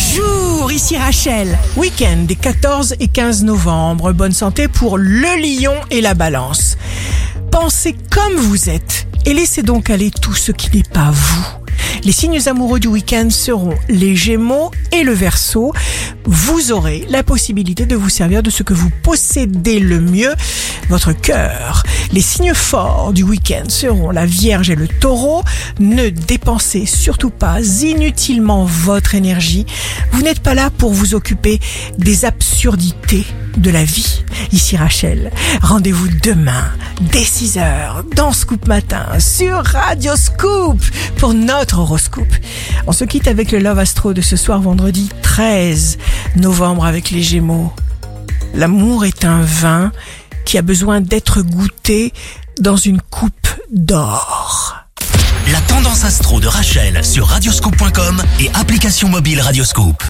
Bonjour, ici Rachel. Week-end des 14 et 15 novembre. Bonne santé pour le lion et la balance. Pensez comme vous êtes et laissez donc aller tout ce qui n'est pas vous. Les signes amoureux du week-end seront les Gémeaux et le Verseau. Vous aurez la possibilité de vous servir de ce que vous possédez le mieux, votre cœur. Les signes forts du week-end seront la Vierge et le Taureau. Ne dépensez surtout pas inutilement votre énergie. Vous n'êtes pas là pour vous occuper des absurdités de la vie. Ici Rachel. Rendez-vous demain dès 6h dans Scoop Matin sur Radio Scoop pour notre horoscope. On se quitte avec le Love Astro de ce soir vendredi 13 novembre avec les Gémeaux. L'amour est un vin qui a besoin d'être goûté dans une coupe d'or. La tendance astro de Rachel sur radioscope.com et application mobile Radioscope.